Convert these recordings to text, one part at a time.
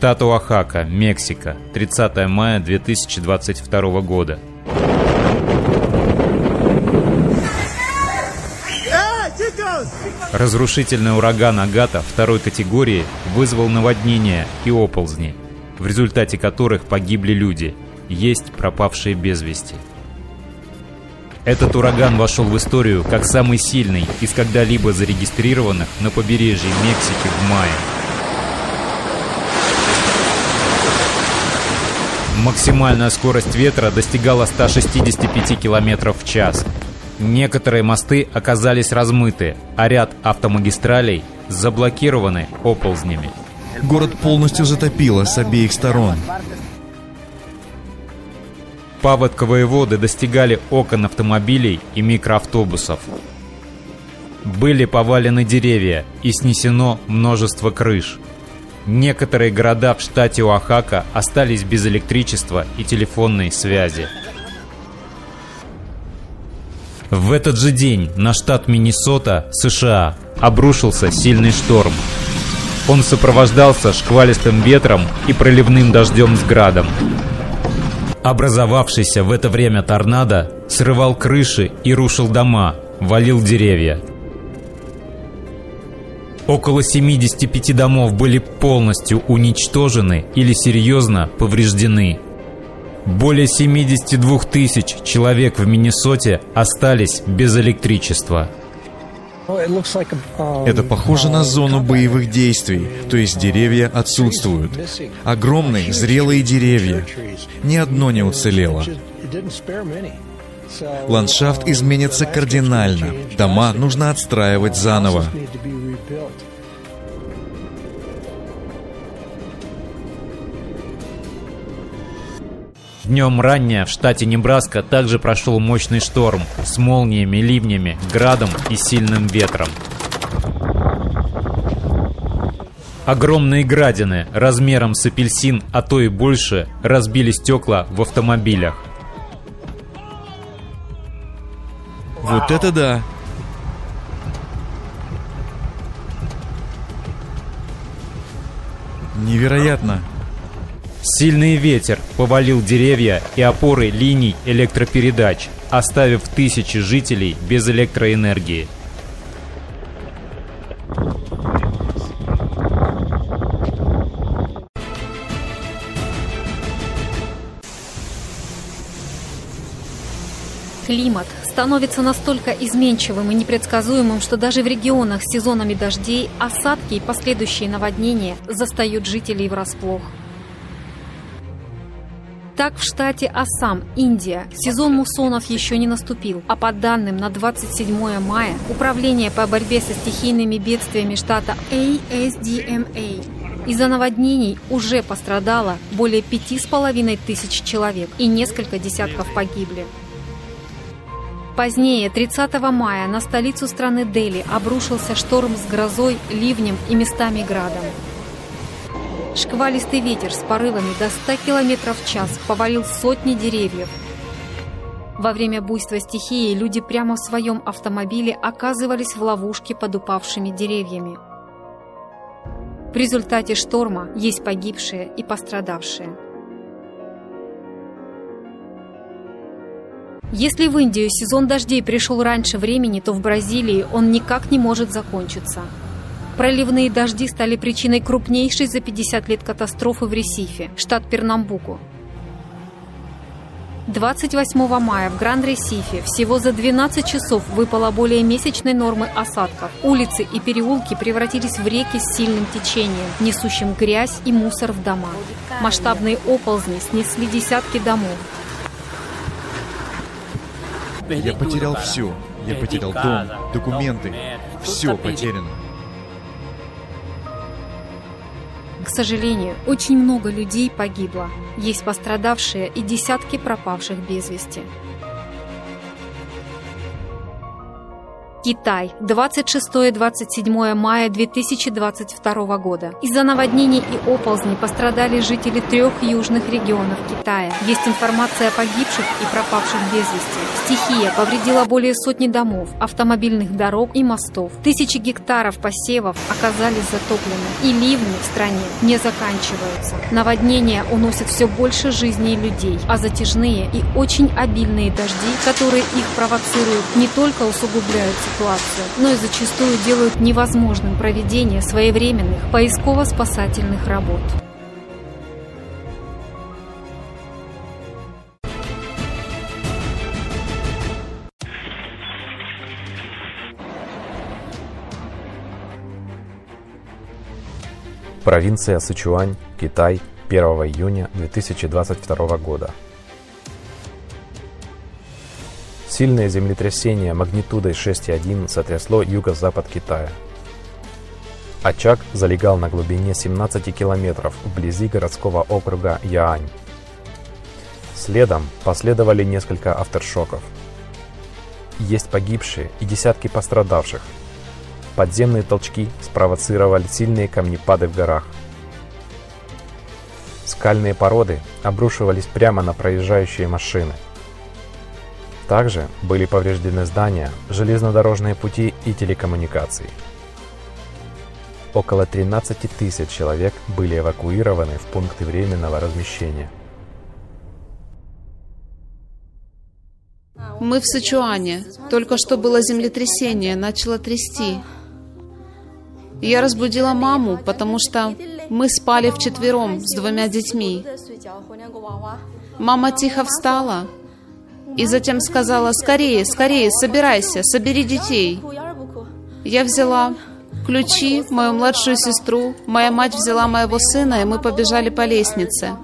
Штат Оахака, Мексика, 30 мая 2022 года. Разрушительный ураган Агата второй категории вызвал наводнения и оползни, в результате которых погибли люди, есть пропавшие без вести. Этот ураган вошел в историю как самый сильный из когда-либо зарегистрированных на побережье Мексики в мае. Максимальная скорость ветра достигала 165 км в час. Некоторые мосты оказались размыты, а ряд автомагистралей заблокированы оползнями. Город полностью затопило с обеих сторон. Паводковые воды достигали окон автомобилей и микроавтобусов. Были повалены деревья и снесено множество крыш. Некоторые города в штате Оахака остались без электричества и телефонной связи. В этот же день на штат Миннесота, США, обрушился сильный шторм. Он сопровождался шквалистым ветром и проливным дождем с градом. Образовавшийся в это время торнадо срывал крыши и рушил дома, валил деревья. Около 75 домов были полностью уничтожены или серьезно повреждены. Более 72 тысяч человек в Миннесоте остались без электричества. Это похоже на зону боевых действий, то есть деревья отсутствуют. Огромные зрелые деревья. Ни одно не уцелело. Ландшафт изменится кардинально. Дома нужно отстраивать заново. Днем ранее в штате Небраска также прошел мощный шторм с молниями, ливнями, градом и сильным ветром. Огромные градины размером с апельсин, а то и больше, разбили стекла в автомобилях. Вот это да! Невероятно! Сильный ветер повалил деревья и опоры линий электропередач, оставив тысячи жителей без электроэнергии. Климат становится настолько изменчивым и непредсказуемым, что даже в регионах с сезонами дождей осадки и последующие наводнения застают жителей врасплох. Так, в штате Ассам, Индия, сезон муссонов еще не наступил, а по данным на 27 мая Управление по борьбе со стихийными бедствиями штата ASDMA из-за наводнений уже пострадало более пяти с половиной тысяч человек и несколько десятков погибли. Позднее, 30 мая, на столицу страны Дели обрушился шторм с грозой, ливнем и местами градом. Шквалистый ветер с порывами до 100 км в час повалил сотни деревьев. Во время буйства стихии люди прямо в своем автомобиле оказывались в ловушке под упавшими деревьями. В результате шторма есть погибшие и пострадавшие. Если в Индию сезон дождей пришел раньше времени, то в Бразилии он никак не может закончиться – Проливные дожди стали причиной крупнейшей за 50 лет катастрофы в Ресифе, штат Пернамбуку. 28 мая в Гранд-Ресифе всего за 12 часов выпало более месячной нормы осадков. Улицы и переулки превратились в реки с сильным течением, несущим грязь и мусор в дома. Масштабные оползни снесли десятки домов. Я потерял все. Я потерял дом, документы. Все потеряно. К сожалению, очень много людей погибло. Есть пострадавшие и десятки пропавших без вести. Китай, 26-27 мая 2022 года. Из-за наводнений и оползней пострадали жители трех южных регионов Китая. Есть информация о погибших и пропавших без вести. Стихия повредила более сотни домов, автомобильных дорог и мостов. Тысячи гектаров посевов оказались затоплены. И ливни в стране не заканчиваются. Наводнения уносят все больше жизней людей, а затяжные и очень обильные дожди, которые их провоцируют, не только усугубляют ситуацию, но и зачастую делают невозможным проведение своевременных поисково-спасательных работ. Провинция Сычуань, Китай, 1 июня 2022 года. Сильное землетрясение магнитудой 6,1 сотрясло юго-запад Китая. Очаг залегал на глубине 17 километров вблизи городского округа Яань. Следом последовали несколько авторшоков. Есть погибшие и десятки пострадавших. Подземные толчки спровоцировали сильные камнепады в горах. Скальные породы обрушивались прямо на проезжающие машины – также были повреждены здания, железнодорожные пути и телекоммуникации. Около 13 тысяч человек были эвакуированы в пункты временного размещения. Мы в Сычуане. Только что было землетрясение, начало трясти. Я разбудила маму, потому что мы спали вчетвером с двумя детьми. Мама тихо встала, и затем сказала, скорее, скорее, собирайся, собери детей. Я взяла ключи, мою младшую сестру, моя мать взяла моего сына, и мы побежали по лестнице.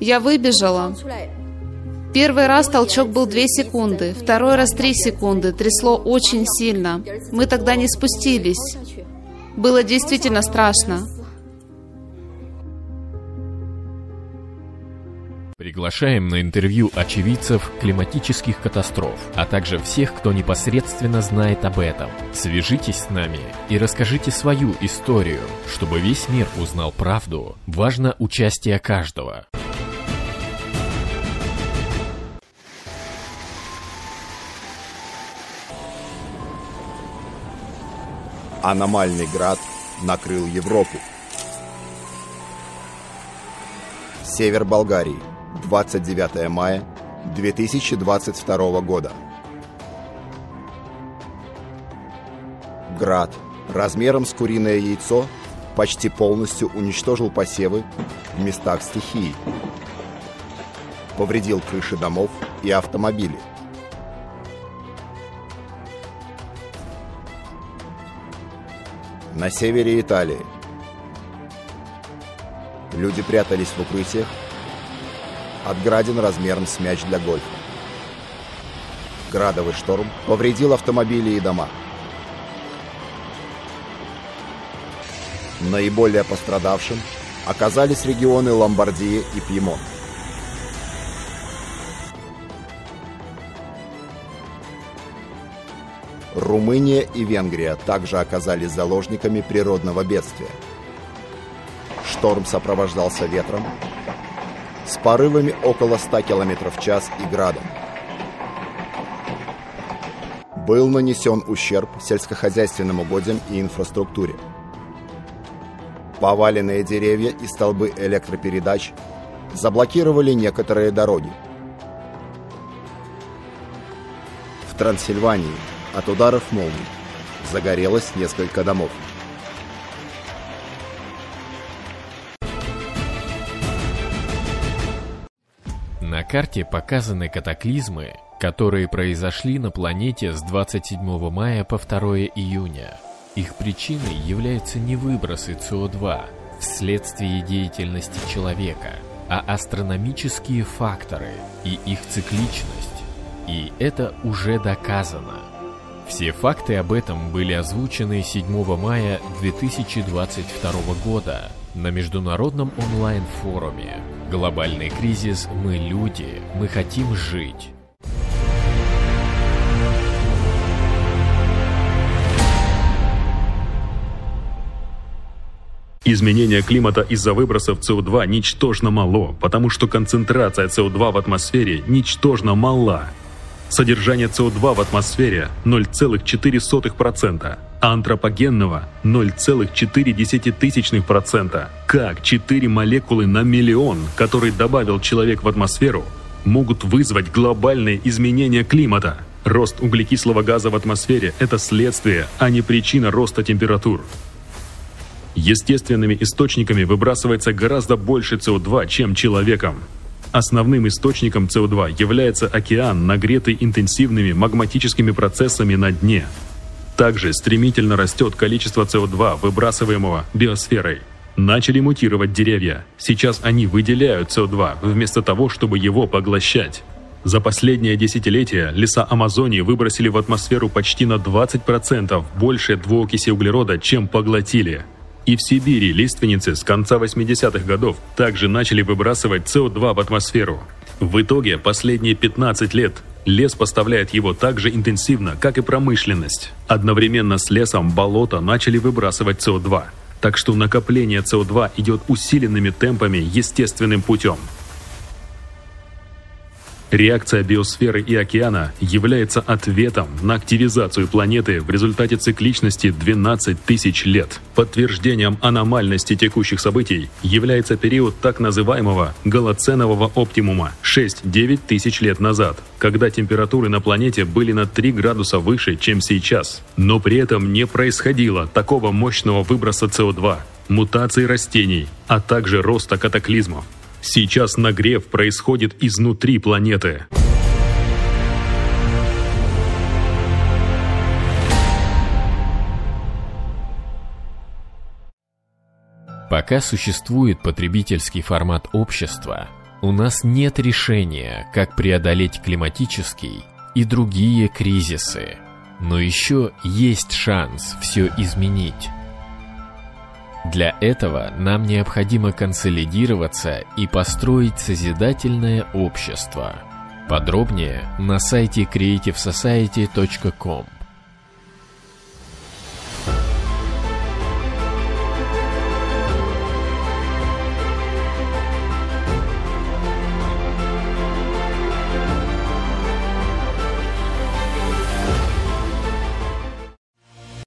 Я выбежала. Первый раз толчок был 2 секунды, второй раз 3 секунды, трясло очень сильно. Мы тогда не спустились. Было действительно страшно. Приглашаем на интервью очевидцев климатических катастроф, а также всех, кто непосредственно знает об этом. Свяжитесь с нами и расскажите свою историю. Чтобы весь мир узнал правду, важно участие каждого. Аномальный град накрыл Европу. Север Болгарии – 29 мая 2022 года. Град размером с куриное яйцо почти полностью уничтожил посевы в местах стихии. Повредил крыши домов и автомобили. На севере Италии люди прятались в укрытиях от градин размером с мяч для гольфа. Градовый шторм повредил автомобили и дома. Наиболее пострадавшим оказались регионы Ломбардии и Пьемонт. Румыния и Венгрия также оказались заложниками природного бедствия. Шторм сопровождался ветром, с порывами около 100 км в час и градом. Был нанесен ущерб сельскохозяйственным угодьям и инфраструктуре. Поваленные деревья и столбы электропередач заблокировали некоторые дороги. В Трансильвании от ударов молний загорелось несколько домов. Карте показаны катаклизмы, которые произошли на планете с 27 мая по 2 июня. Их причиной являются не выбросы СО2 вследствие деятельности человека, а астрономические факторы и их цикличность. И это уже доказано. Все факты об этом были озвучены 7 мая 2022 года на международном онлайн-форуме Глобальный кризис, мы люди, мы хотим жить. Изменение климата из-за выбросов СО2 ничтожно мало, потому что концентрация СО2 в атмосфере ничтожно мала. Содержание СО2 в атмосфере 0,4% антропогенного 0,4%. Как 4 молекулы на миллион, который добавил человек в атмосферу, могут вызвать глобальные изменения климата? Рост углекислого газа в атмосфере – это следствие, а не причина роста температур. Естественными источниками выбрасывается гораздо больше СО2, чем человеком. Основным источником СО2 является океан, нагретый интенсивными магматическими процессами на дне. Также стремительно растет количество СО2, выбрасываемого биосферой. Начали мутировать деревья. Сейчас они выделяют СО2, вместо того, чтобы его поглощать. За последнее десятилетие леса Амазонии выбросили в атмосферу почти на 20% больше двуокиси углерода, чем поглотили. И в Сибири лиственницы с конца 80-х годов также начали выбрасывать СО2 в атмосферу. В итоге последние 15 лет лес поставляет его так же интенсивно, как и промышленность. Одновременно с лесом болота начали выбрасывать СО2. Так что накопление СО2 идет усиленными темпами естественным путем. Реакция биосферы и океана является ответом на активизацию планеты в результате цикличности 12 тысяч лет. Подтверждением аномальности текущих событий является период так называемого голоценового оптимума 6-9 тысяч лет назад, когда температуры на планете были на 3 градуса выше, чем сейчас. Но при этом не происходило такого мощного выброса СО2, мутаций растений, а также роста катаклизмов. Сейчас нагрев происходит изнутри планеты. Пока существует потребительский формат общества, у нас нет решения, как преодолеть климатический и другие кризисы. Но еще есть шанс все изменить. Для этого нам необходимо консолидироваться и построить созидательное общество. Подробнее на сайте creativesociety.com.